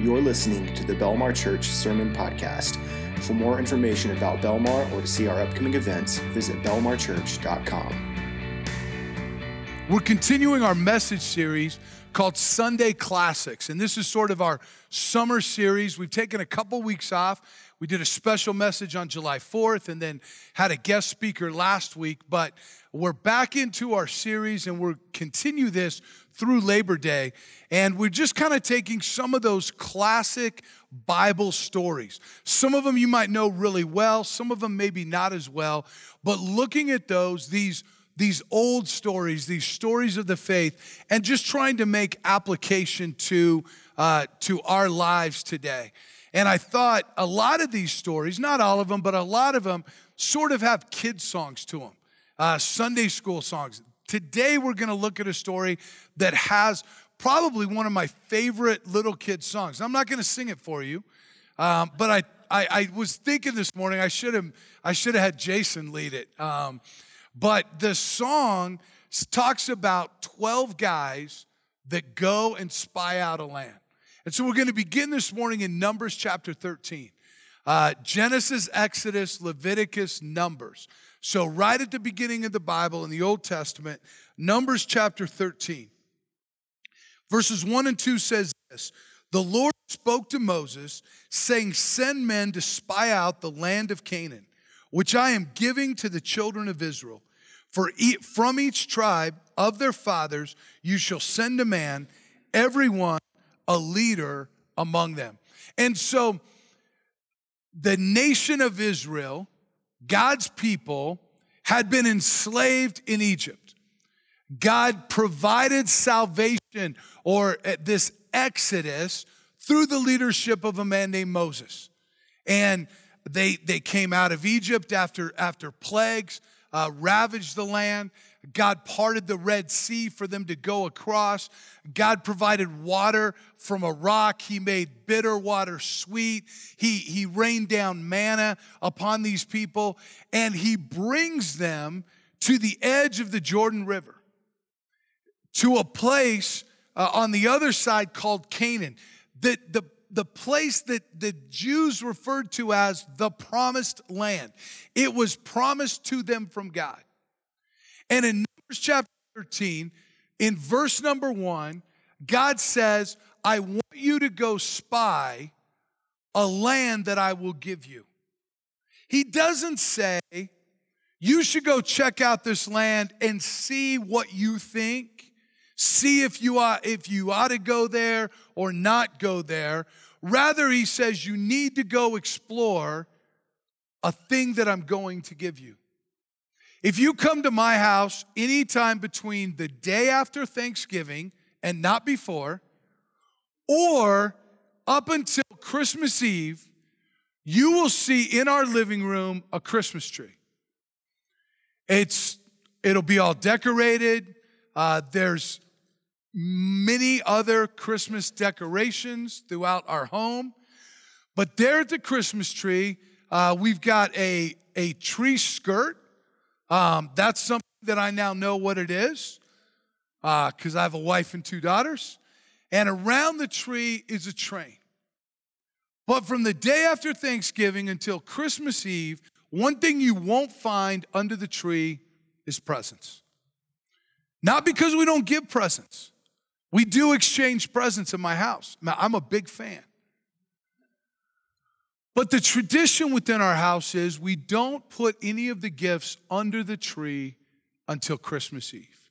You're listening to the Belmar Church Sermon Podcast. For more information about Belmar or to see our upcoming events, visit belmarchurch.com. We're continuing our message series called Sunday Classics, and this is sort of our summer series. We've taken a couple weeks off. We did a special message on July 4th and then had a guest speaker last week, but we're back into our series and we'll continue this through Labor Day. And we're just kind of taking some of those classic Bible stories. Some of them you might know really well, some of them maybe not as well. But looking at those, these these old stories, these stories of the faith, and just trying to make application to, uh, to our lives today. And I thought a lot of these stories, not all of them, but a lot of them sort of have kid songs to them, uh, Sunday school songs. Today, we're going to look at a story that has probably one of my favorite little kid songs. I'm not going to sing it for you, um, but I, I, I, was thinking this morning I should have I should have had Jason lead it. Um, but the song talks about 12 guys that go and spy out a land. And so we're going to begin this morning in Numbers chapter 13. Uh, Genesis, Exodus, Leviticus, Numbers. So, right at the beginning of the Bible in the Old Testament, Numbers chapter 13, verses 1 and 2 says this The Lord spoke to Moses, saying, Send men to spy out the land of Canaan, which I am giving to the children of Israel. For from each tribe of their fathers you shall send a man, everyone a leader among them. And so, the nation of Israel God's people had been enslaved in Egypt. God provided salvation or this exodus through the leadership of a man named Moses. And they, they came out of Egypt after, after plagues uh, ravaged the land. God parted the Red Sea for them to go across. God provided water from a rock. He made bitter water sweet. He, he rained down manna upon these people, and He brings them to the edge of the Jordan River, to a place uh, on the other side called Canaan. The, the, the place that the Jews referred to as the promised land. It was promised to them from God. And in Numbers chapter 13, in verse number one, God says, I want you to go spy a land that I will give you. He doesn't say, you should go check out this land and see what you think. See if you ought, if you ought to go there or not go there. Rather, he says, you need to go explore a thing that I'm going to give you. If you come to my house anytime between the day after Thanksgiving and not before, or up until Christmas Eve, you will see in our living room a Christmas tree. It's it'll be all decorated. Uh, there's many other Christmas decorations throughout our home, but there at the Christmas tree, uh, we've got a a tree skirt um, that's something that I now know what it is because uh, I have a wife and two daughters. And around the tree is a train. But from the day after Thanksgiving until Christmas Eve, one thing you won't find under the tree is presents. Not because we don't give presents. We do exchange presents in my house. I'm a big fan. But the tradition within our house is we don't put any of the gifts under the tree until Christmas Eve.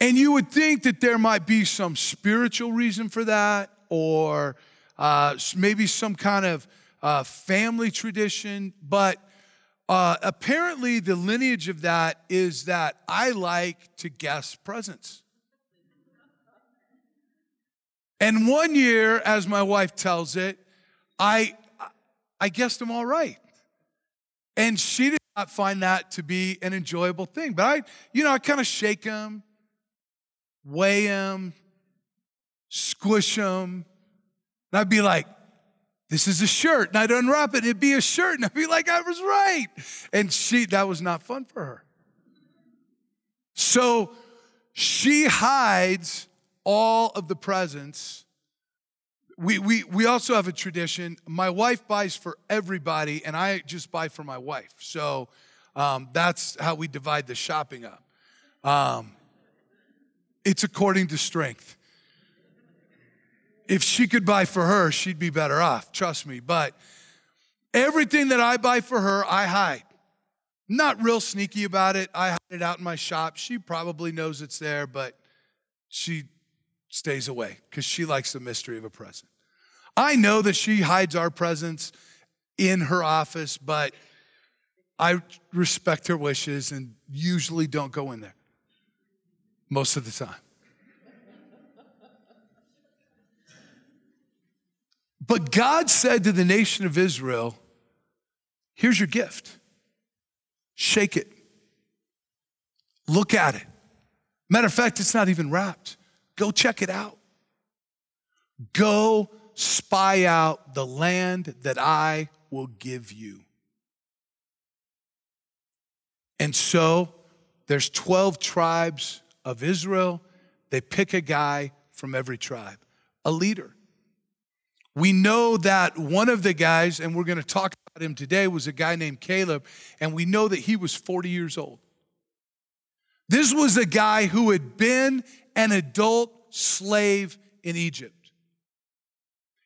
And you would think that there might be some spiritual reason for that, or uh, maybe some kind of uh, family tradition, but uh, apparently the lineage of that is that I like to guess presents. And one year, as my wife tells it, I, I guessed them all right. And she did not find that to be an enjoyable thing. But I, you know, I kind of shake them, weigh them, squish them. And I'd be like, this is a shirt. And I'd unwrap it, and it'd be a shirt. And I'd be like, I was right. And she, that was not fun for her. So she hides all of the presents we, we, we also have a tradition. My wife buys for everybody, and I just buy for my wife. So um, that's how we divide the shopping up. Um, it's according to strength. If she could buy for her, she'd be better off, trust me. But everything that I buy for her, I hide. Not real sneaky about it. I hide it out in my shop. She probably knows it's there, but she stays away because she likes the mystery of a present. I know that she hides our presents in her office, but I respect her wishes and usually don't go in there most of the time. But God said to the nation of Israel, Here's your gift. Shake it. Look at it. Matter of fact, it's not even wrapped. Go check it out. Go spy out the land that I will give you. And so there's 12 tribes of Israel. They pick a guy from every tribe, a leader. We know that one of the guys, and we're going to talk about him today, was a guy named Caleb, and we know that he was 40 years old. This was a guy who had been an adult slave in Egypt.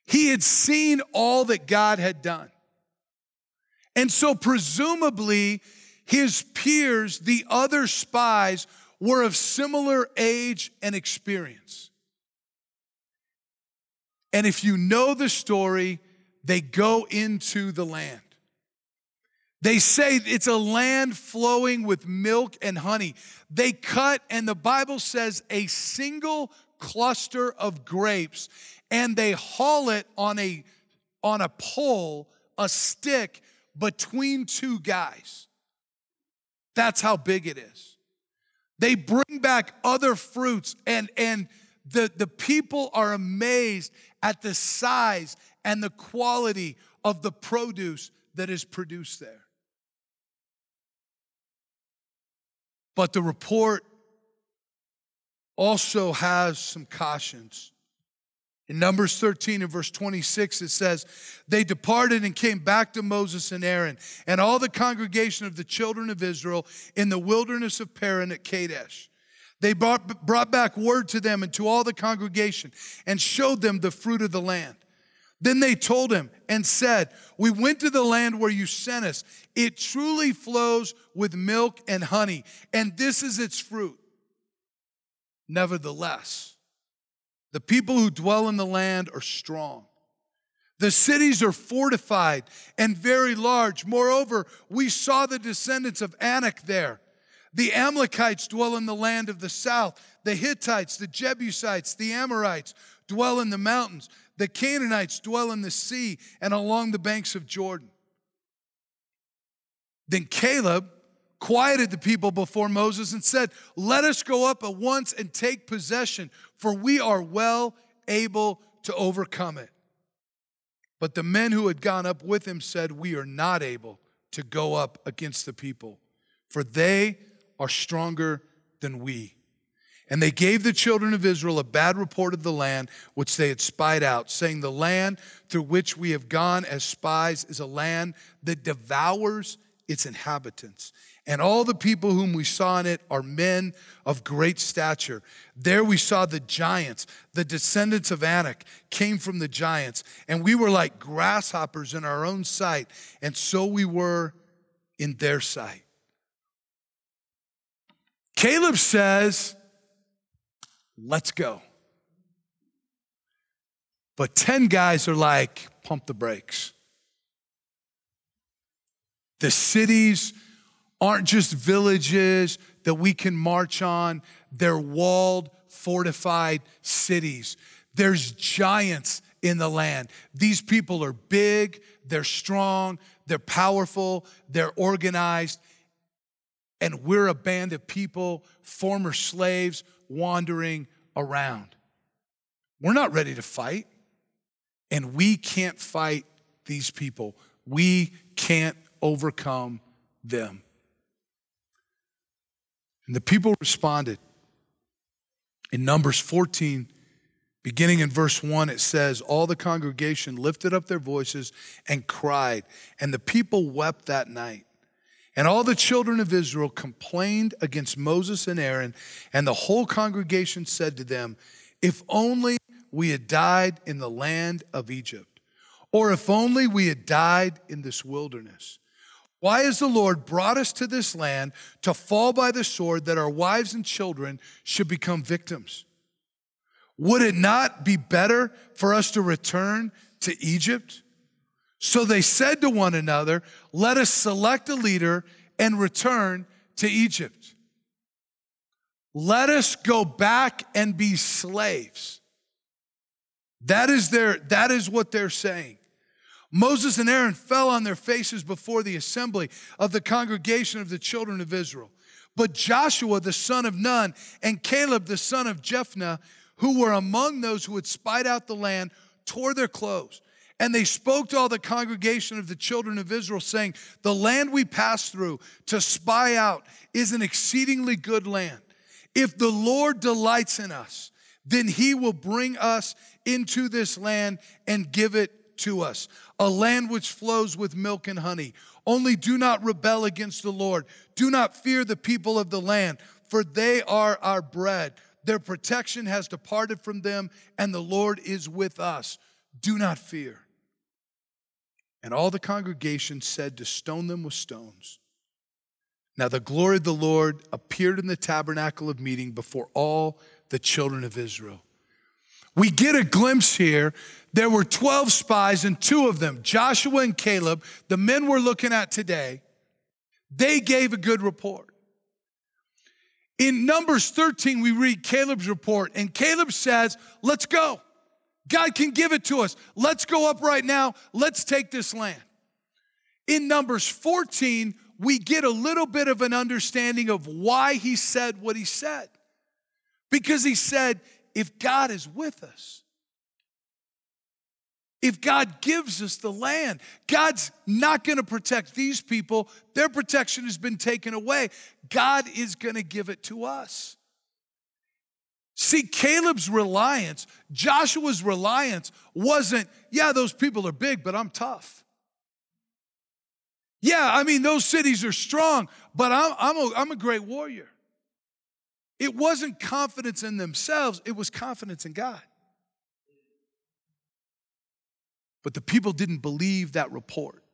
He had seen all that God had done. And so, presumably, his peers, the other spies, were of similar age and experience. And if you know the story, they go into the land. They say it's a land flowing with milk and honey. They cut, and the Bible says, a single cluster of grapes, and they haul it on a, on a pole, a stick, between two guys. That's how big it is. They bring back other fruits, and, and the, the people are amazed at the size and the quality of the produce that is produced there. But the report also has some cautions. In Numbers 13 and verse 26, it says, They departed and came back to Moses and Aaron and all the congregation of the children of Israel in the wilderness of Paran at Kadesh. They brought, brought back word to them and to all the congregation and showed them the fruit of the land. Then they told him and said, We went to the land where you sent us. It truly flows with milk and honey, and this is its fruit. Nevertheless, the people who dwell in the land are strong. The cities are fortified and very large. Moreover, we saw the descendants of Anak there. The Amalekites dwell in the land of the south. The Hittites, the Jebusites, the Amorites dwell in the mountains. The Canaanites dwell in the sea and along the banks of Jordan. Then Caleb quieted the people before Moses and said, Let us go up at once and take possession, for we are well able to overcome it. But the men who had gone up with him said, We are not able to go up against the people, for they are stronger than we. And they gave the children of Israel a bad report of the land which they had spied out, saying, The land through which we have gone as spies is a land that devours its inhabitants. And all the people whom we saw in it are men of great stature. There we saw the giants, the descendants of Anak came from the giants, and we were like grasshoppers in our own sight, and so we were in their sight. Caleb says, Let's go. But 10 guys are like, Pump the brakes. The cities aren't just villages that we can march on, they're walled, fortified cities. There's giants in the land. These people are big, they're strong, they're powerful, they're organized, and we're a band of people, former slaves, wandering around. We're not ready to fight, and we can't fight these people. We can't overcome them. And the people responded. In Numbers 14 Beginning in verse 1, it says, All the congregation lifted up their voices and cried, and the people wept that night. And all the children of Israel complained against Moses and Aaron, and the whole congregation said to them, If only we had died in the land of Egypt, or if only we had died in this wilderness. Why has the Lord brought us to this land to fall by the sword that our wives and children should become victims? Would it not be better for us to return to Egypt? So they said to one another, Let us select a leader and return to Egypt. Let us go back and be slaves. That is, their, that is what they're saying. Moses and Aaron fell on their faces before the assembly of the congregation of the children of Israel. But Joshua, the son of Nun, and Caleb, the son of Jephunneh, who were among those who had spied out the land tore their clothes. And they spoke to all the congregation of the children of Israel, saying, The land we passed through to spy out is an exceedingly good land. If the Lord delights in us, then he will bring us into this land and give it to us, a land which flows with milk and honey. Only do not rebel against the Lord. Do not fear the people of the land, for they are our bread. Their protection has departed from them, and the Lord is with us. Do not fear. And all the congregation said to stone them with stones. Now the glory of the Lord appeared in the tabernacle of meeting before all the children of Israel. We get a glimpse here. There were 12 spies, and two of them, Joshua and Caleb, the men we're looking at today, they gave a good report. In Numbers 13, we read Caleb's report, and Caleb says, Let's go. God can give it to us. Let's go up right now. Let's take this land. In Numbers 14, we get a little bit of an understanding of why he said what he said. Because he said, If God is with us, if God gives us the land. God's not going to protect these people, their protection has been taken away. God is going to give it to us. See, Caleb's reliance, Joshua's reliance wasn't, yeah, those people are big, but I'm tough. Yeah, I mean, those cities are strong, but I'm, I'm, a, I'm a great warrior. It wasn't confidence in themselves, it was confidence in God. But the people didn't believe that report.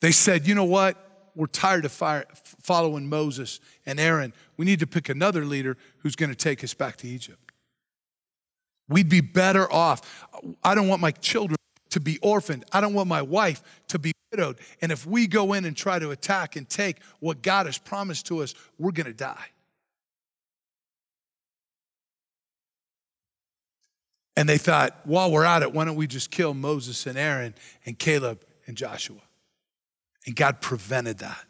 They said, you know what? We're tired of following Moses and Aaron. We need to pick another leader who's going to take us back to Egypt. We'd be better off. I don't want my children to be orphaned. I don't want my wife to be widowed. And if we go in and try to attack and take what God has promised to us, we're going to die. And they thought, while we're at it, why don't we just kill Moses and Aaron and Caleb and Joshua? And God prevented that.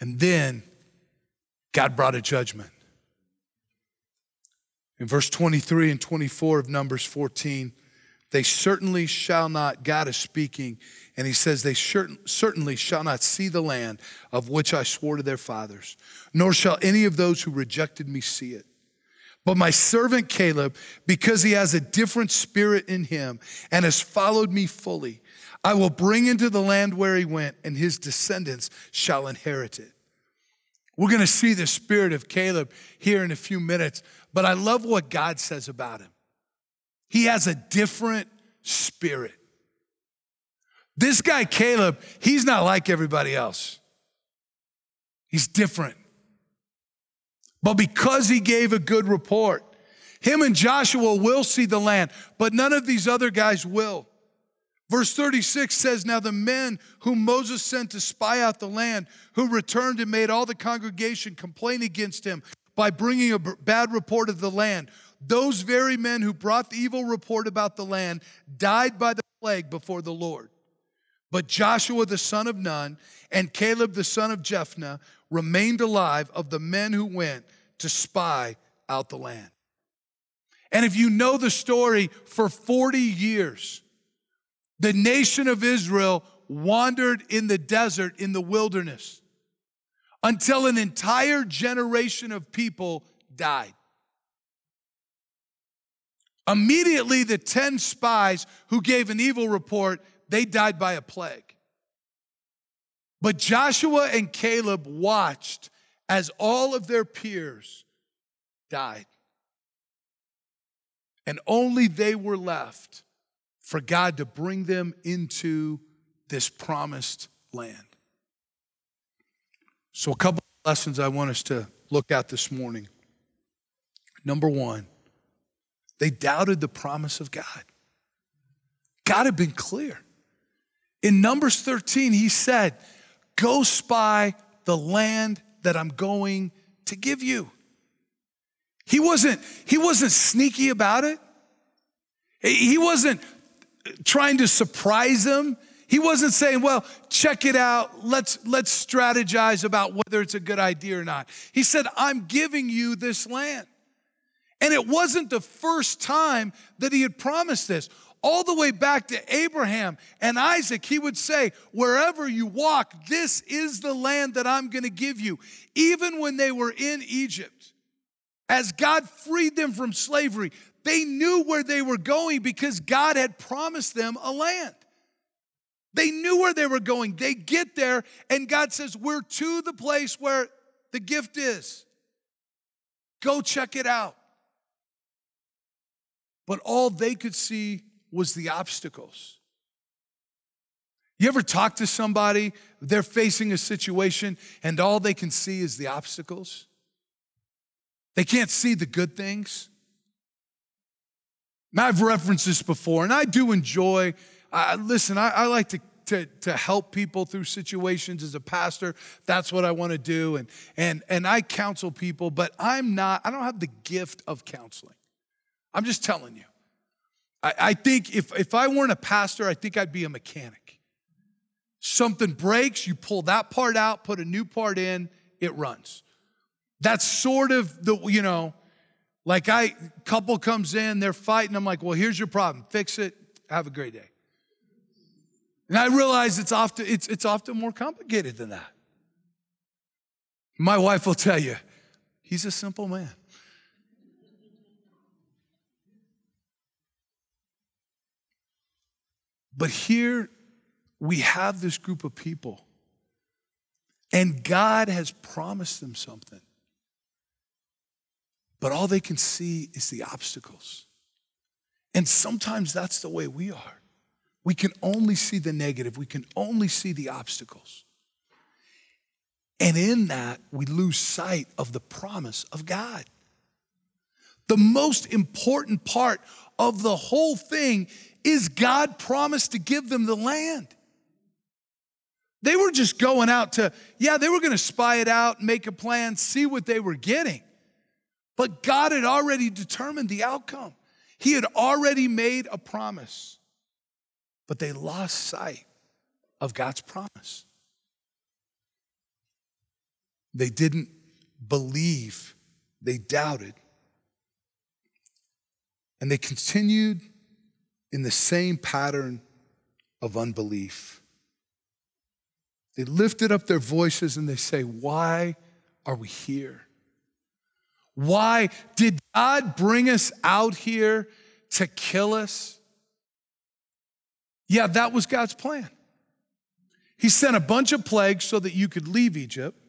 And then God brought a judgment. In verse 23 and 24 of Numbers 14, they certainly shall not, God is speaking, and he says, They certainly shall not see the land of which I swore to their fathers, nor shall any of those who rejected me see it. But my servant Caleb, because he has a different spirit in him and has followed me fully, I will bring into the land where he went, and his descendants shall inherit it. We're going to see the spirit of Caleb here in a few minutes, but I love what God says about him. He has a different spirit. This guy, Caleb, he's not like everybody else. He's different. But because he gave a good report, him and Joshua will see the land, but none of these other guys will. Verse 36 says, Now the men whom Moses sent to spy out the land, who returned and made all the congregation complain against him by bringing a bad report of the land, those very men who brought the evil report about the land died by the plague before the Lord. But Joshua the son of Nun and Caleb the son of Jephunneh remained alive of the men who went to spy out the land. And if you know the story, for 40 years, the nation of Israel wandered in the desert, in the wilderness, until an entire generation of people died. Immediately, the 10 spies who gave an evil report, they died by a plague. But Joshua and Caleb watched as all of their peers died. And only they were left for God to bring them into this promised land. So, a couple lessons I want us to look at this morning. Number one, they doubted the promise of God. God had been clear. In Numbers 13, he said, Go spy the land that I'm going to give you. He wasn't, he wasn't sneaky about it. He wasn't trying to surprise them. He wasn't saying, well, check it out. Let's, let's strategize about whether it's a good idea or not. He said, I'm giving you this land. And it wasn't the first time that he had promised this. All the way back to Abraham and Isaac, he would say, Wherever you walk, this is the land that I'm going to give you. Even when they were in Egypt, as God freed them from slavery, they knew where they were going because God had promised them a land. They knew where they were going. They get there, and God says, We're to the place where the gift is. Go check it out. But all they could see was the obstacles. You ever talk to somebody, they're facing a situation, and all they can see is the obstacles? They can't see the good things. Now, I've referenced this before, and I do enjoy. Uh, listen, I, I like to, to, to help people through situations as a pastor. That's what I want to do, and and and I counsel people, but I'm not. I don't have the gift of counseling. I'm just telling you. I, I think if if I weren't a pastor, I think I'd be a mechanic. Something breaks, you pull that part out, put a new part in, it runs. That's sort of the you know like I couple comes in, they're fighting. I'm like, well, here's your problem. Fix it. Have a great day. And I realize it's often it's, it's often more complicated than that. My wife will tell you, he's a simple man. But here we have this group of people, and God has promised them something but all they can see is the obstacles. And sometimes that's the way we are. We can only see the negative, we can only see the obstacles. And in that, we lose sight of the promise of God. The most important part of the whole thing is God promised to give them the land. They were just going out to, yeah, they were going to spy it out, make a plan, see what they were getting. But God had already determined the outcome, He had already made a promise. But they lost sight of God's promise. They didn't believe, they doubted. And they continued in the same pattern of unbelief. They lifted up their voices and they say, Why are we here? Why did God bring us out here to kill us? Yeah, that was God's plan. He sent a bunch of plagues so that you could leave Egypt.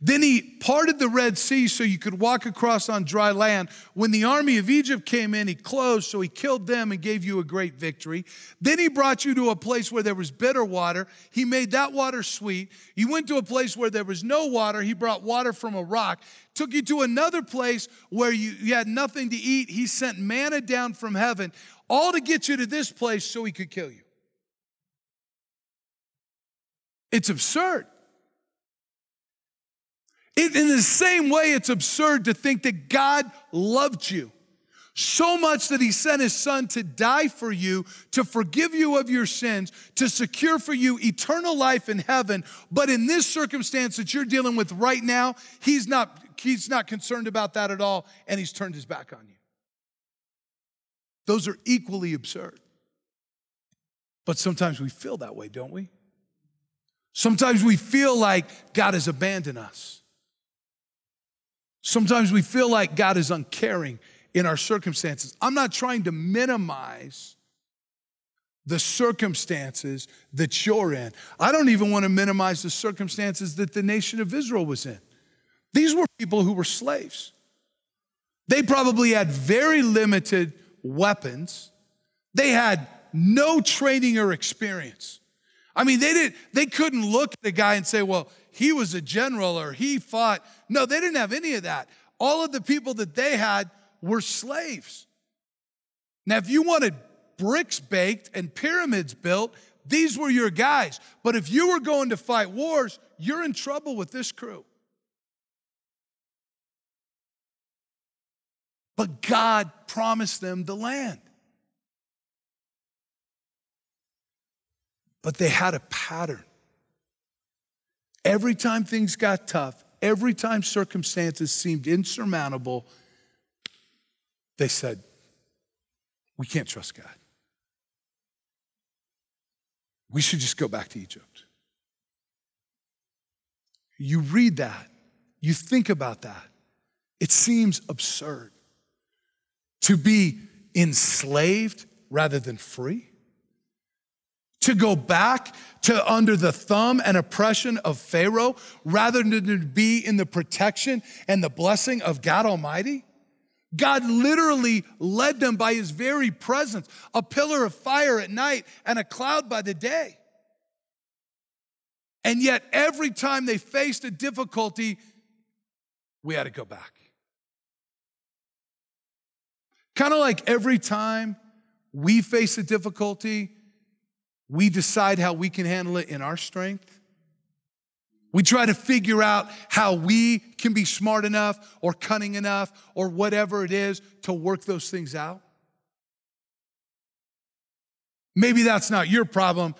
Then he parted the Red Sea so you could walk across on dry land. When the army of Egypt came in, he closed, so he killed them and gave you a great victory. Then he brought you to a place where there was bitter water. He made that water sweet. You went to a place where there was no water. He brought water from a rock. Took you to another place where you, you had nothing to eat. He sent manna down from heaven, all to get you to this place so he could kill you. It's absurd. It, in the same way, it's absurd to think that God loved you so much that he sent his son to die for you, to forgive you of your sins, to secure for you eternal life in heaven. But in this circumstance that you're dealing with right now, he's not, he's not concerned about that at all, and he's turned his back on you. Those are equally absurd. But sometimes we feel that way, don't we? Sometimes we feel like God has abandoned us. Sometimes we feel like God is uncaring in our circumstances. I'm not trying to minimize the circumstances that you're in. I don't even want to minimize the circumstances that the nation of Israel was in. These were people who were slaves. They probably had very limited weapons. They had no training or experience. I mean, they didn't they couldn't look at a guy and say, "Well, he was a general or he fought." No, they didn't have any of that. All of the people that they had were slaves. Now, if you wanted bricks baked and pyramids built, these were your guys. But if you were going to fight wars, you're in trouble with this crew. But God promised them the land. But they had a pattern. Every time things got tough, every time circumstances seemed insurmountable, they said, We can't trust God. We should just go back to Egypt. You read that, you think about that, it seems absurd to be enslaved rather than free, to go back to under the thumb and oppression of Pharaoh rather than to be in the protection and the blessing of God Almighty. God literally led them by his very presence, a pillar of fire at night and a cloud by the day. And yet, every time they faced a difficulty, we had to go back. Kind of like every time we face a difficulty, we decide how we can handle it in our strength. We try to figure out how we can be smart enough or cunning enough or whatever it is to work those things out. Maybe that's not your problem,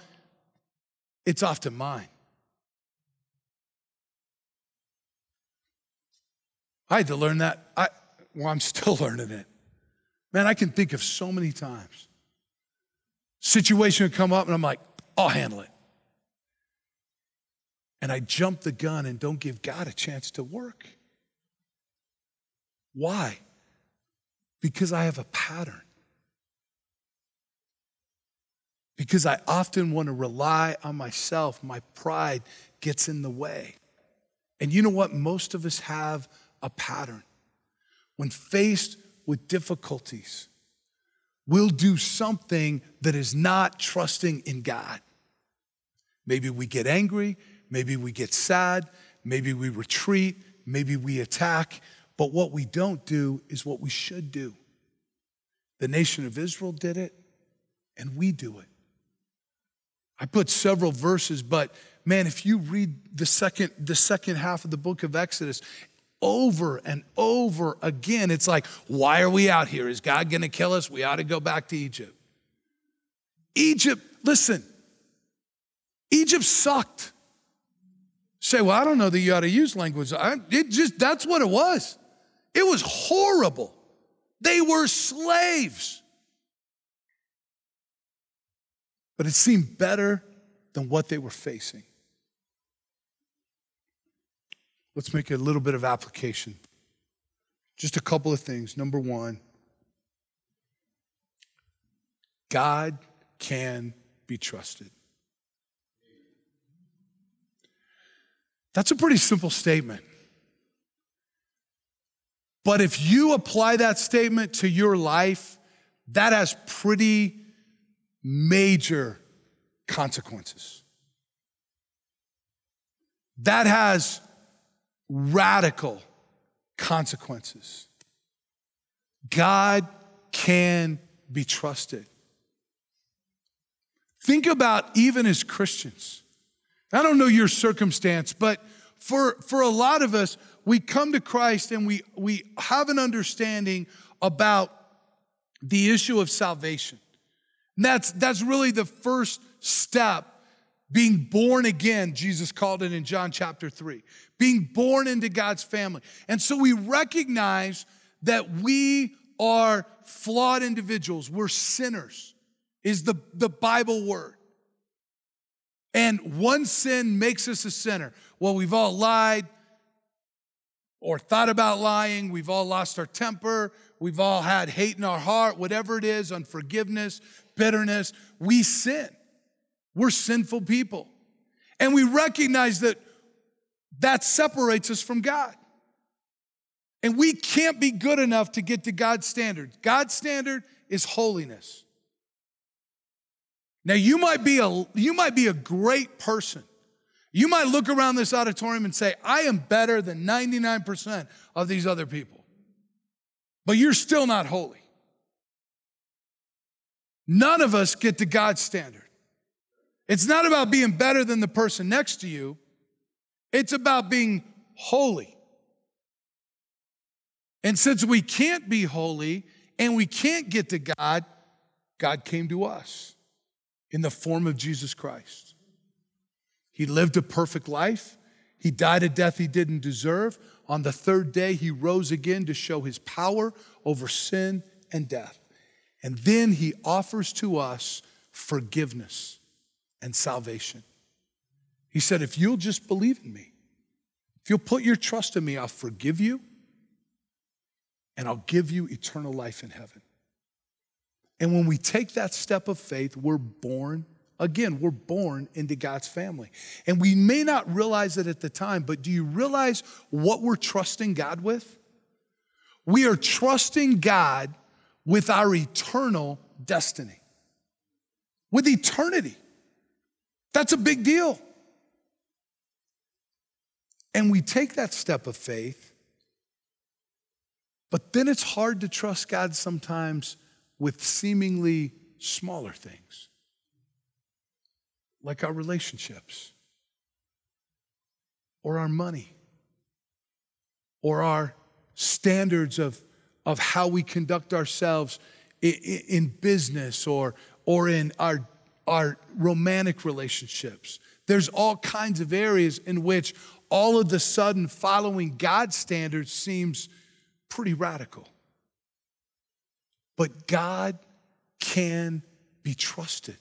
it's often mine. I had to learn that. I, well, I'm still learning it. Man, I can think of so many times. Situation would come up and I'm like, I'll handle it. And I jump the gun and don't give God a chance to work. Why? Because I have a pattern. Because I often want to rely on myself. My pride gets in the way. And you know what? Most of us have a pattern. When faced with difficulties, we'll do something that is not trusting in God. Maybe we get angry, maybe we get sad, maybe we retreat, maybe we attack, but what we don't do is what we should do. The nation of Israel did it, and we do it. I put several verses, but man, if you read the second, the second half of the book of Exodus, over and over again. It's like, why are we out here? Is God going to kill us? We ought to go back to Egypt. Egypt, listen, Egypt sucked. Say, well, I don't know that you ought to use language. I, it just, that's what it was. It was horrible. They were slaves. But it seemed better than what they were facing. Let's make a little bit of application. Just a couple of things. Number one, God can be trusted. That's a pretty simple statement. But if you apply that statement to your life, that has pretty major consequences. That has radical consequences. God can be trusted. Think about even as Christians. I don't know your circumstance, but for, for a lot of us, we come to Christ and we, we have an understanding about the issue of salvation. And that's, that's really the first step being born again, Jesus called it in John chapter 3. Being born into God's family. And so we recognize that we are flawed individuals. We're sinners, is the, the Bible word. And one sin makes us a sinner. Well, we've all lied, or thought about lying. We've all lost our temper. We've all had hate in our heart, whatever it is, unforgiveness, bitterness. We sin. We're sinful people. And we recognize that that separates us from God. And we can't be good enough to get to God's standard. God's standard is holiness. Now you might be a you might be a great person. You might look around this auditorium and say, "I am better than 99% of these other people." But you're still not holy. None of us get to God's standard. It's not about being better than the person next to you. It's about being holy. And since we can't be holy and we can't get to God, God came to us in the form of Jesus Christ. He lived a perfect life. He died a death he didn't deserve. On the third day, he rose again to show his power over sin and death. And then he offers to us forgiveness and salvation. He said, If you'll just believe in me, if you'll put your trust in me, I'll forgive you and I'll give you eternal life in heaven. And when we take that step of faith, we're born again, we're born into God's family. And we may not realize it at the time, but do you realize what we're trusting God with? We are trusting God with our eternal destiny, with eternity. That's a big deal. And we take that step of faith but then it's hard to trust God sometimes with seemingly smaller things, like our relationships, or our money, or our standards of, of how we conduct ourselves in, in business or, or in our, our romantic relationships. There's all kinds of areas in which all of the sudden following God's standards seems pretty radical. But God can be trusted.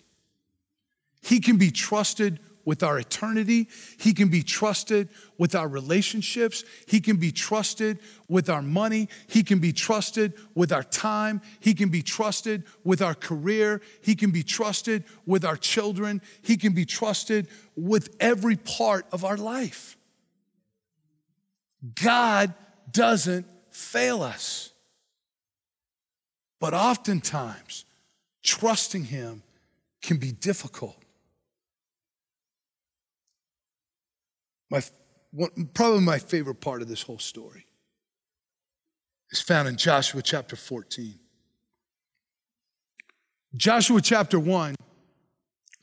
He can be trusted with our eternity. He can be trusted with our relationships. He can be trusted with our money. He can be trusted with our time. He can be trusted with our career. He can be trusted with our children. He can be trusted with every part of our life. God doesn't fail us. But oftentimes, trusting Him can be difficult. My, probably my favorite part of this whole story is found in Joshua chapter 14. Joshua chapter 1,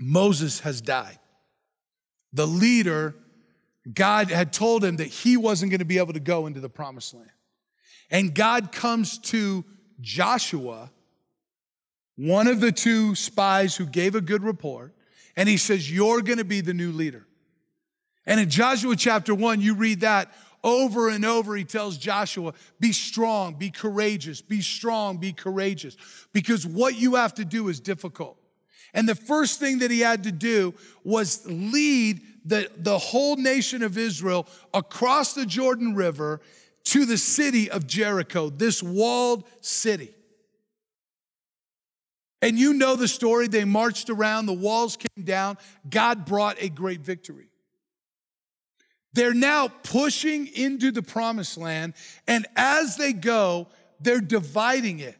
Moses has died. The leader, God had told him that he wasn't going to be able to go into the promised land. And God comes to Joshua, one of the two spies who gave a good report, and he says, You're gonna be the new leader. And in Joshua chapter one, you read that over and over. He tells Joshua, Be strong, be courageous, be strong, be courageous, because what you have to do is difficult. And the first thing that he had to do was lead the, the whole nation of Israel across the Jordan River to the city of Jericho, this walled city. And you know the story. They marched around, the walls came down. God brought a great victory. They're now pushing into the promised land, and as they go, they're dividing it.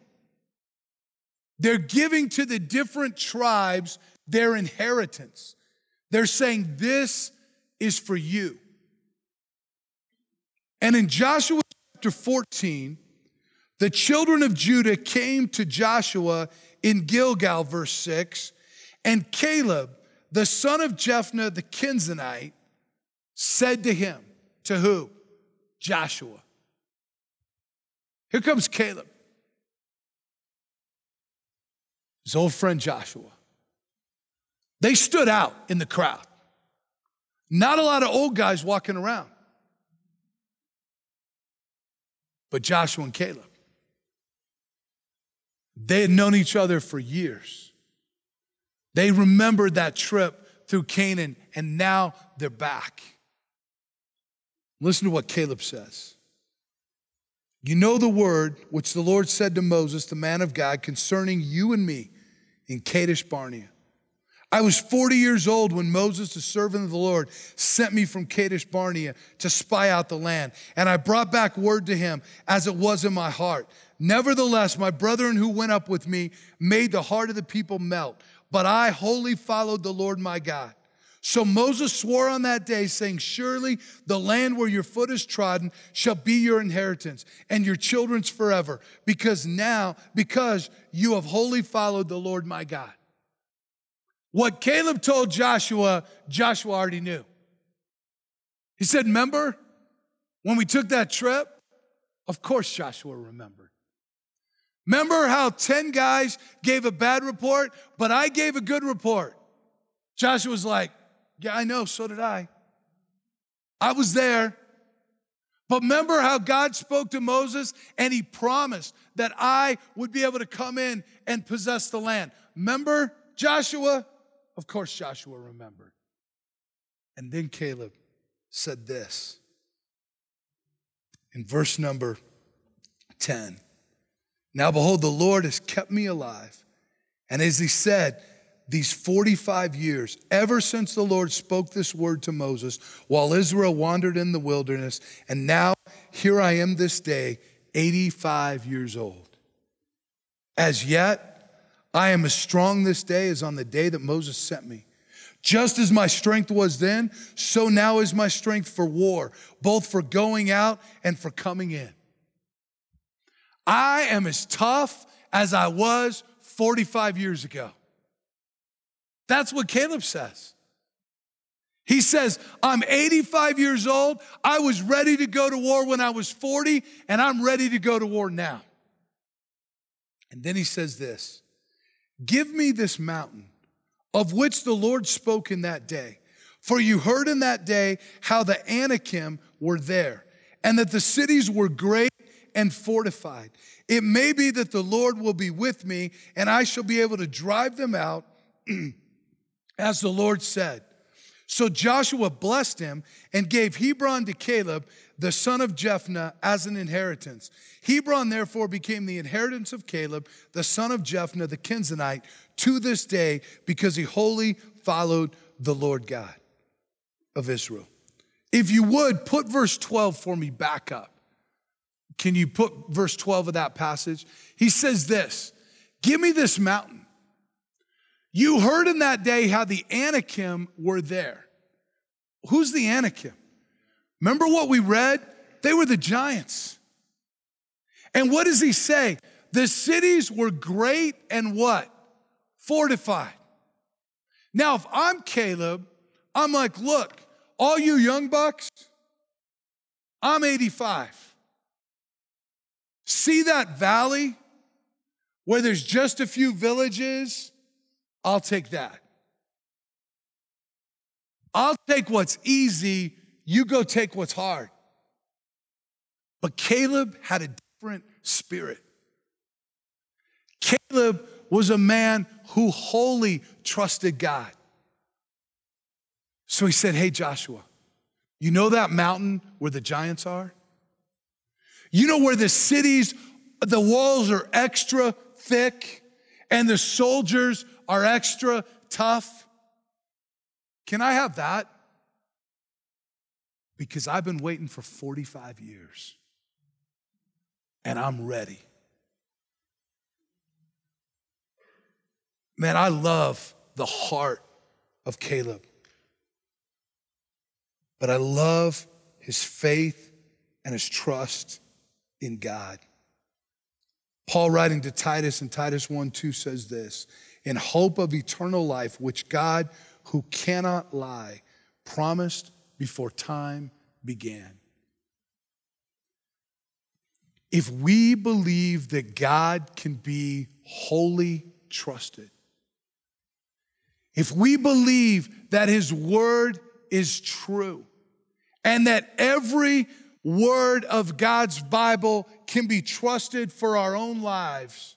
They're giving to the different tribes their inheritance. They're saying, This is for you. And in Joshua chapter 14, the children of Judah came to Joshua in Gilgal, verse 6, and Caleb, the son of Jephunneh the Kenizzite, said to him, To who? Joshua. Here comes Caleb. His old friend Joshua. They stood out in the crowd. Not a lot of old guys walking around. but Joshua and Caleb. They had known each other for years. They remembered that trip through Canaan, and now they're back. Listen to what Caleb says. You know the word which the Lord said to Moses, the man of God, concerning you and me in Kadesh Barnea. I was 40 years old when Moses, the servant of the Lord, sent me from Kadesh Barnea to spy out the land. And I brought back word to him as it was in my heart. Nevertheless, my brethren who went up with me made the heart of the people melt. But I wholly followed the Lord my God. So Moses swore on that day, saying, Surely the land where your foot is trodden shall be your inheritance and your children's forever, because now, because you have wholly followed the Lord my God. What Caleb told Joshua, Joshua already knew. He said, Remember when we took that trip? Of course, Joshua remembered. Remember how 10 guys gave a bad report, but I gave a good report? Joshua was like, Yeah, I know, so did I. I was there. But remember how God spoke to Moses and he promised that I would be able to come in and possess the land. Remember Joshua? Of course, Joshua remembered. And then Caleb said this in verse number 10 Now behold, the Lord has kept me alive. And as he said, these 45 years, ever since the Lord spoke this word to Moses while Israel wandered in the wilderness, and now here I am this day, 85 years old. As yet, I am as strong this day as on the day that Moses sent me. Just as my strength was then, so now is my strength for war, both for going out and for coming in. I am as tough as I was 45 years ago. That's what Caleb says. He says, I'm 85 years old. I was ready to go to war when I was 40, and I'm ready to go to war now. And then he says this Give me this mountain of which the Lord spoke in that day. For you heard in that day how the Anakim were there, and that the cities were great and fortified. It may be that the Lord will be with me, and I shall be able to drive them out, as the Lord said. So Joshua blessed him and gave Hebron to Caleb, the son of Jephunneh, as an inheritance. Hebron therefore became the inheritance of Caleb, the son of Jephunneh, the Kenizzite, to this day, because he wholly followed the Lord God of Israel. If you would, put verse 12 for me back up. Can you put verse 12 of that passage? He says this Give me this mountain you heard in that day how the Anakim were there. Who's the Anakim? Remember what we read? They were the giants. And what does he say? The cities were great and what? Fortified. Now, if I'm Caleb, I'm like, look, all you young bucks, I'm 85. See that valley where there's just a few villages I'll take that. I'll take what's easy, you go take what's hard. But Caleb had a different spirit. Caleb was a man who wholly trusted God. So he said, Hey, Joshua, you know that mountain where the giants are? You know where the cities, the walls are extra thick and the soldiers are extra tough. Can I have that? Because I've been waiting for 45 years and I'm ready. Man, I love the heart of Caleb, but I love his faith and his trust in God. Paul, writing to Titus in Titus 1 2, says this in hope of eternal life, which God, who cannot lie, promised before time began. If we believe that God can be wholly trusted, if we believe that His word is true, and that every word of God's Bible can be trusted for our own lives,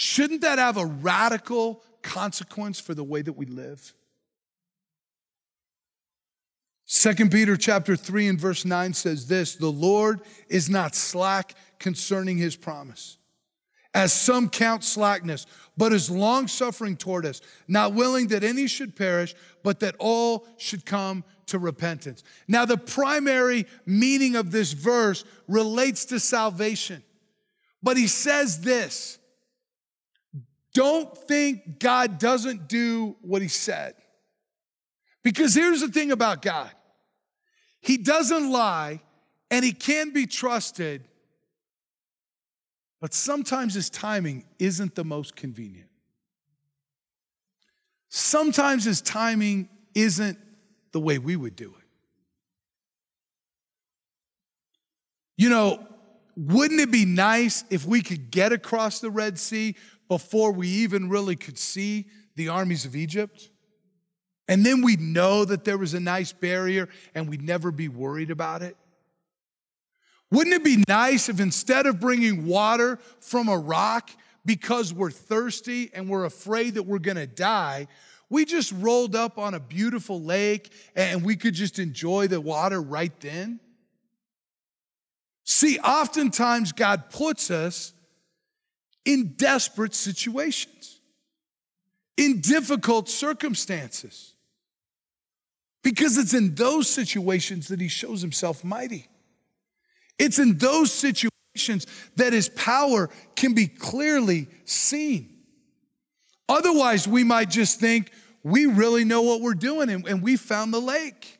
Shouldn't that have a radical consequence for the way that we live? Second Peter chapter 3 and verse 9 says this, the Lord is not slack concerning his promise, as some count slackness, but is long suffering toward us, not willing that any should perish, but that all should come to repentance. Now, the primary meaning of this verse relates to salvation, but he says this don't think God doesn't do what he said. Because here's the thing about God He doesn't lie and He can be trusted, but sometimes His timing isn't the most convenient. Sometimes His timing isn't the way we would do it. You know, wouldn't it be nice if we could get across the Red Sea before we even really could see the armies of Egypt? And then we'd know that there was a nice barrier and we'd never be worried about it. Wouldn't it be nice if instead of bringing water from a rock because we're thirsty and we're afraid that we're gonna die, we just rolled up on a beautiful lake and we could just enjoy the water right then? See, oftentimes God puts us in desperate situations, in difficult circumstances. Because it's in those situations that he shows himself mighty. It's in those situations that his power can be clearly seen. Otherwise, we might just think we really know what we're doing and, and we found the lake.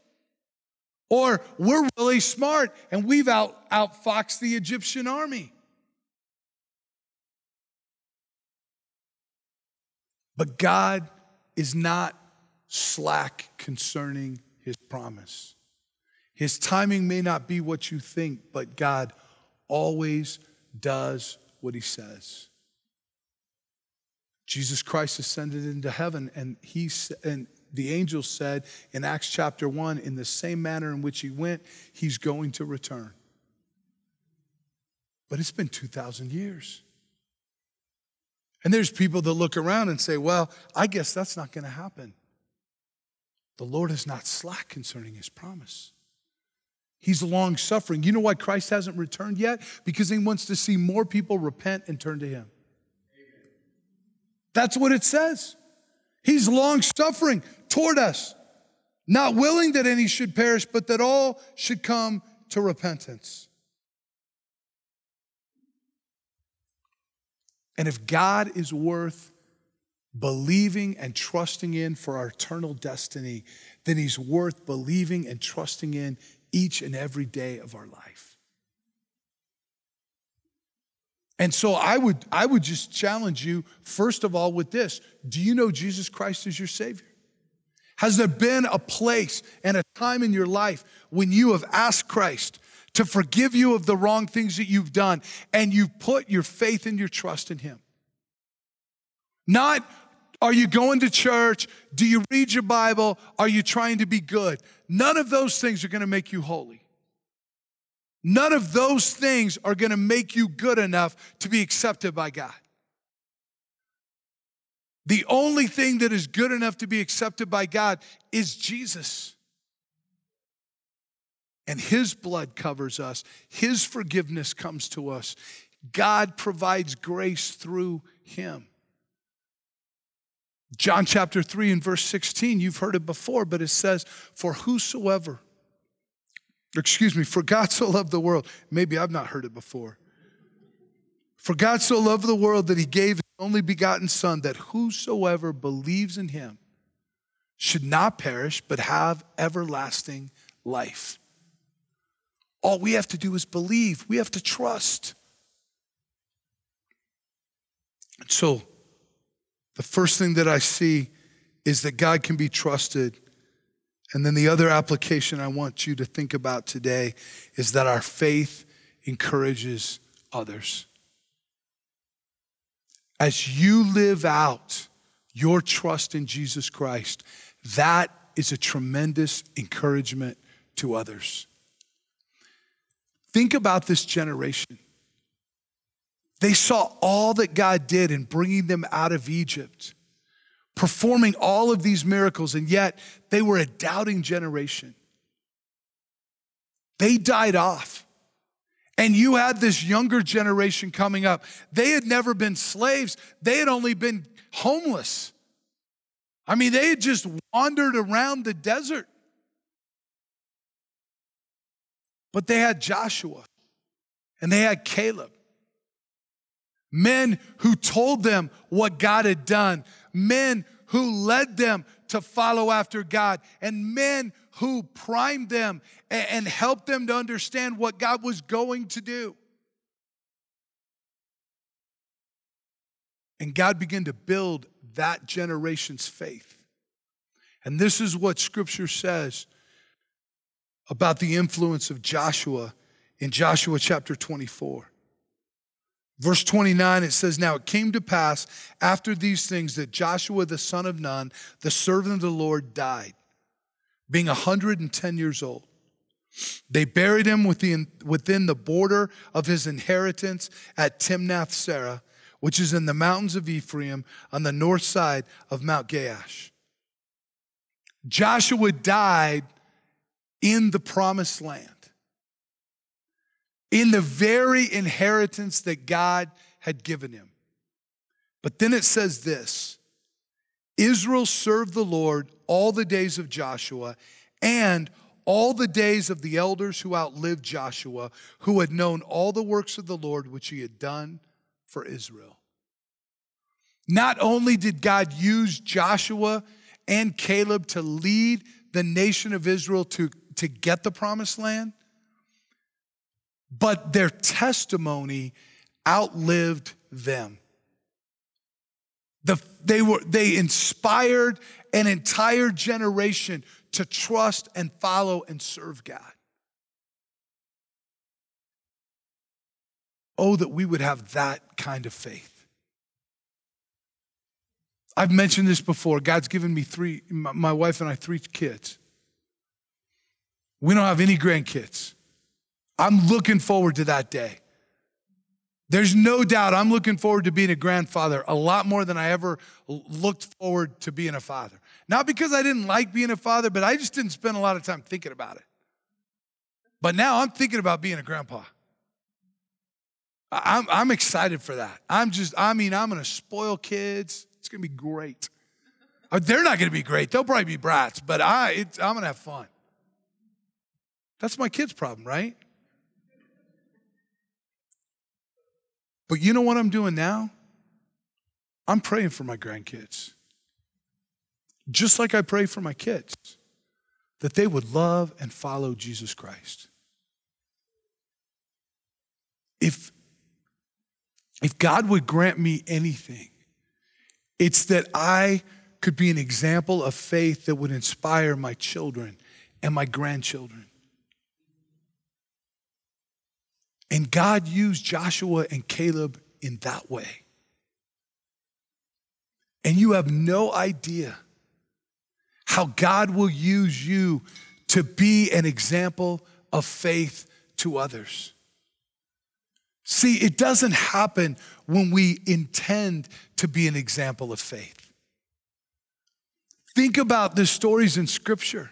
Or we're really smart and we've out, outfoxed the Egyptian army. But God is not slack concerning his promise. His timing may not be what you think, but God always does what he says. Jesus Christ ascended into heaven, and he and the angel said in Acts chapter 1, in the same manner in which he went, he's going to return. But it's been 2,000 years. And there's people that look around and say, well, I guess that's not going to happen. The Lord is not slack concerning his promise. He's long suffering. You know why Christ hasn't returned yet? Because he wants to see more people repent and turn to him. That's what it says. He's long suffering toward us, not willing that any should perish, but that all should come to repentance. And if God is worth believing and trusting in for our eternal destiny, then He's worth believing and trusting in each and every day of our life. And so I would, I would just challenge you, first of all, with this Do you know Jesus Christ is your Savior? Has there been a place and a time in your life when you have asked Christ to forgive you of the wrong things that you've done and you've put your faith and your trust in Him? Not, are you going to church? Do you read your Bible? Are you trying to be good? None of those things are going to make you holy. None of those things are going to make you good enough to be accepted by God. The only thing that is good enough to be accepted by God is Jesus. And His blood covers us, His forgiveness comes to us. God provides grace through Him. John chapter 3 and verse 16, you've heard it before, but it says, For whosoever, excuse me, for God so loved the world. Maybe I've not heard it before. For God so loved the world that he gave his only begotten Son, that whosoever believes in him should not perish, but have everlasting life. All we have to do is believe, we have to trust. And so, the first thing that I see is that God can be trusted. And then the other application I want you to think about today is that our faith encourages others. As you live out your trust in Jesus Christ, that is a tremendous encouragement to others. Think about this generation. They saw all that God did in bringing them out of Egypt, performing all of these miracles, and yet they were a doubting generation. They died off. And you had this younger generation coming up. They had never been slaves, they had only been homeless. I mean, they had just wandered around the desert. But they had Joshua and they had Caleb. Men who told them what God had done, men who led them to follow after God, and men who primed them and helped them to understand what God was going to do. And God began to build that generation's faith. And this is what scripture says about the influence of Joshua in Joshua chapter 24. Verse 29, it says, Now it came to pass after these things that Joshua the son of Nun, the servant of the Lord, died, being 110 years old. They buried him within, within the border of his inheritance at Timnath Serah, which is in the mountains of Ephraim on the north side of Mount Gaash. Joshua died in the promised land, in the very inheritance that God had given him. But then it says this Israel served the Lord all the days of Joshua and all the days of the elders who outlived Joshua, who had known all the works of the Lord which he had done for Israel. Not only did God use Joshua and Caleb to lead the nation of Israel to to get the promised land, but their testimony outlived them. The, they, were, they inspired an entire generation to trust and follow and serve God. Oh, that we would have that kind of faith. I've mentioned this before. God's given me three, my wife and I, three kids. We don't have any grandkids. I'm looking forward to that day. There's no doubt I'm looking forward to being a grandfather a lot more than I ever looked forward to being a father. Not because I didn't like being a father, but I just didn't spend a lot of time thinking about it. But now I'm thinking about being a grandpa. I'm, I'm excited for that. I'm just, I mean, I'm gonna spoil kids. It's gonna be great. Uh, they're not gonna be great, they'll probably be brats, but I, I'm gonna have fun. That's my kid's problem, right? But you know what I'm doing now? I'm praying for my grandkids. Just like I pray for my kids, that they would love and follow Jesus Christ. If, if God would grant me anything, it's that I could be an example of faith that would inspire my children and my grandchildren. And God used Joshua and Caleb in that way. And you have no idea how God will use you to be an example of faith to others. See, it doesn't happen when we intend to be an example of faith. Think about the stories in Scripture.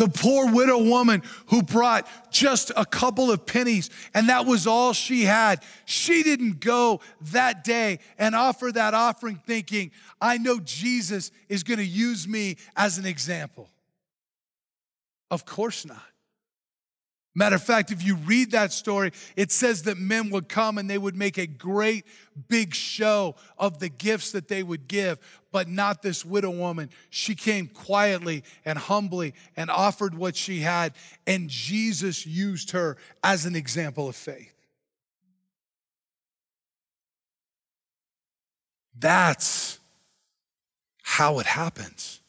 The poor widow woman who brought just a couple of pennies and that was all she had. She didn't go that day and offer that offering thinking, I know Jesus is going to use me as an example. Of course not. Matter of fact, if you read that story, it says that men would come and they would make a great big show of the gifts that they would give, but not this widow woman. She came quietly and humbly and offered what she had, and Jesus used her as an example of faith. That's how it happens.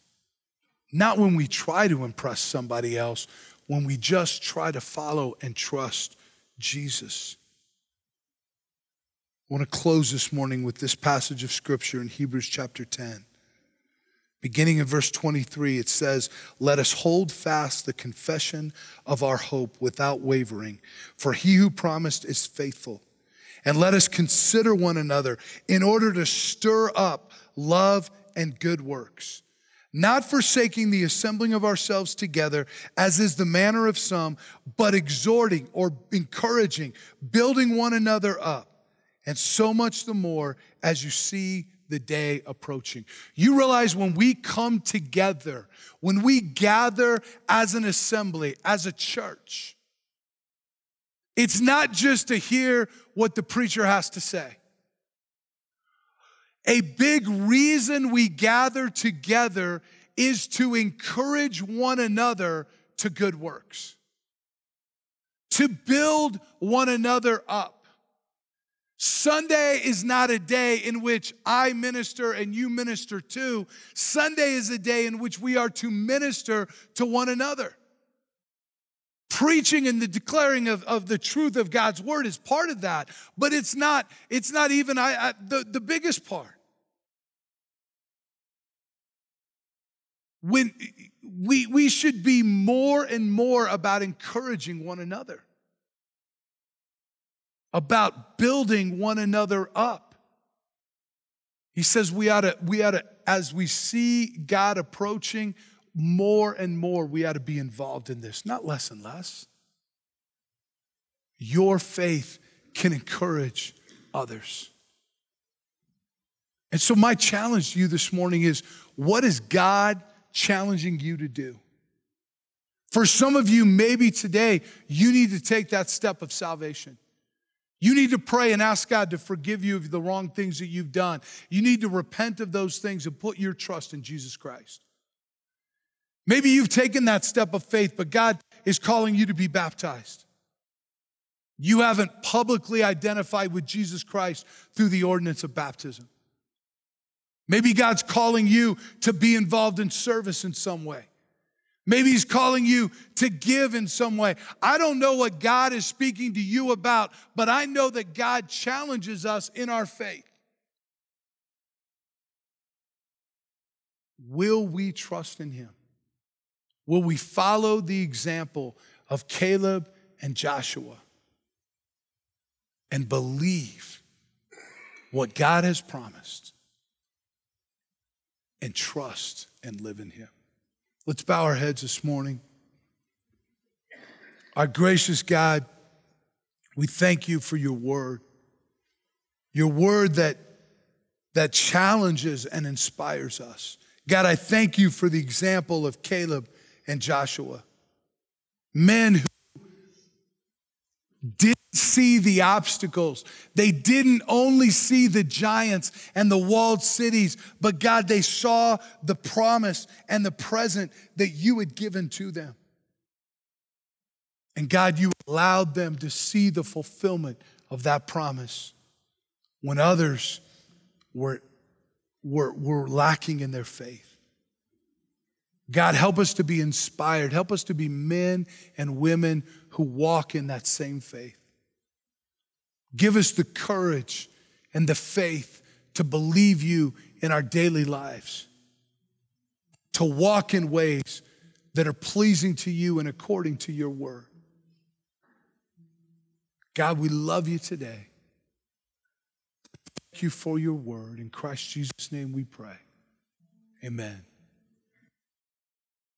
Not when we try to impress somebody else when we just try to follow and trust Jesus. I want to close this morning with this passage of scripture in Hebrews chapter 10. Beginning in verse 23, it says, Let us hold fast the confession of our hope without wavering, for he who promised is faithful. And let us consider one another in order to stir up love and good works not forsaking the assembling of ourselves together, as is the manner of some, but exhorting or encouraging, building one another up. And so much the more as you see the day approaching. You realize when we come together, when we gather as an assembly, as a church, it's not just to hear what the preacher has to say. A big reason we gather together is to encourage one another to good works, to build one another up. Sunday is not a day in which I minister and you minister too. Sunday is a day in which we are to minister to one another. Preaching and the declaring of, of the truth of God's word is part of that, but it's not, it's not even I, I, the, the biggest part. When we, we should be more and more about encouraging one another about building one another up. He says we ought to, we ought to, as we see God approaching more and more, we ought to be involved in this, not less and less. Your faith can encourage others. And so, my challenge to you this morning is what is God challenging you to do? For some of you, maybe today, you need to take that step of salvation. You need to pray and ask God to forgive you of the wrong things that you've done. You need to repent of those things and put your trust in Jesus Christ. Maybe you've taken that step of faith, but God is calling you to be baptized. You haven't publicly identified with Jesus Christ through the ordinance of baptism. Maybe God's calling you to be involved in service in some way. Maybe he's calling you to give in some way. I don't know what God is speaking to you about, but I know that God challenges us in our faith. Will we trust in him? Will we follow the example of Caleb and Joshua and believe what God has promised and trust and live in him? Let's bow our heads this morning. Our gracious God, we thank you for your word. Your word that, that challenges and inspires us. God, I thank you for the example of Caleb and Joshua. Men who didn't see the obstacles. They didn't only see the giants and the walled cities, but God, they saw the promise and the present that you had given to them. And God, you allowed them to see the fulfillment of that promise when others were, were, were lacking in their faith. God, help us to be inspired. Help us to be men and women who walk in that same faith. Give us the courage and the faith to believe you in our daily lives, to walk in ways that are pleasing to you and according to your word. God, we love you today. Thank you for your word. In Christ Jesus' name we pray. Amen.